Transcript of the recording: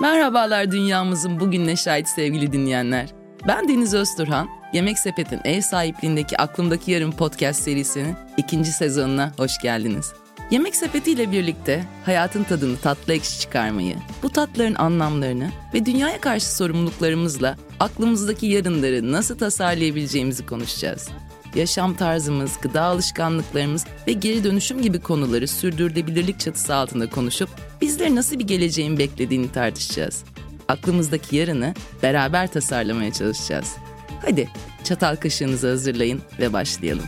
Merhabalar dünyamızın bugününe şahit sevgili dinleyenler. Ben Deniz Özturhan. Yemek Sepet'in ev sahipliğindeki Aklımdaki Yarın podcast serisinin ikinci sezonuna hoş geldiniz. Yemek Sepeti ile birlikte hayatın tadını tatlı ekşi çıkarmayı, bu tatların anlamlarını ve dünyaya karşı sorumluluklarımızla aklımızdaki yarınları nasıl tasarlayabileceğimizi konuşacağız. Yaşam tarzımız, gıda alışkanlıklarımız ve geri dönüşüm gibi konuları sürdürülebilirlik çatısı altında konuşup bizleri nasıl bir geleceğin beklediğini tartışacağız. Aklımızdaki yarını beraber tasarlamaya çalışacağız. Hadi çatal kaşığınızı hazırlayın ve başlayalım.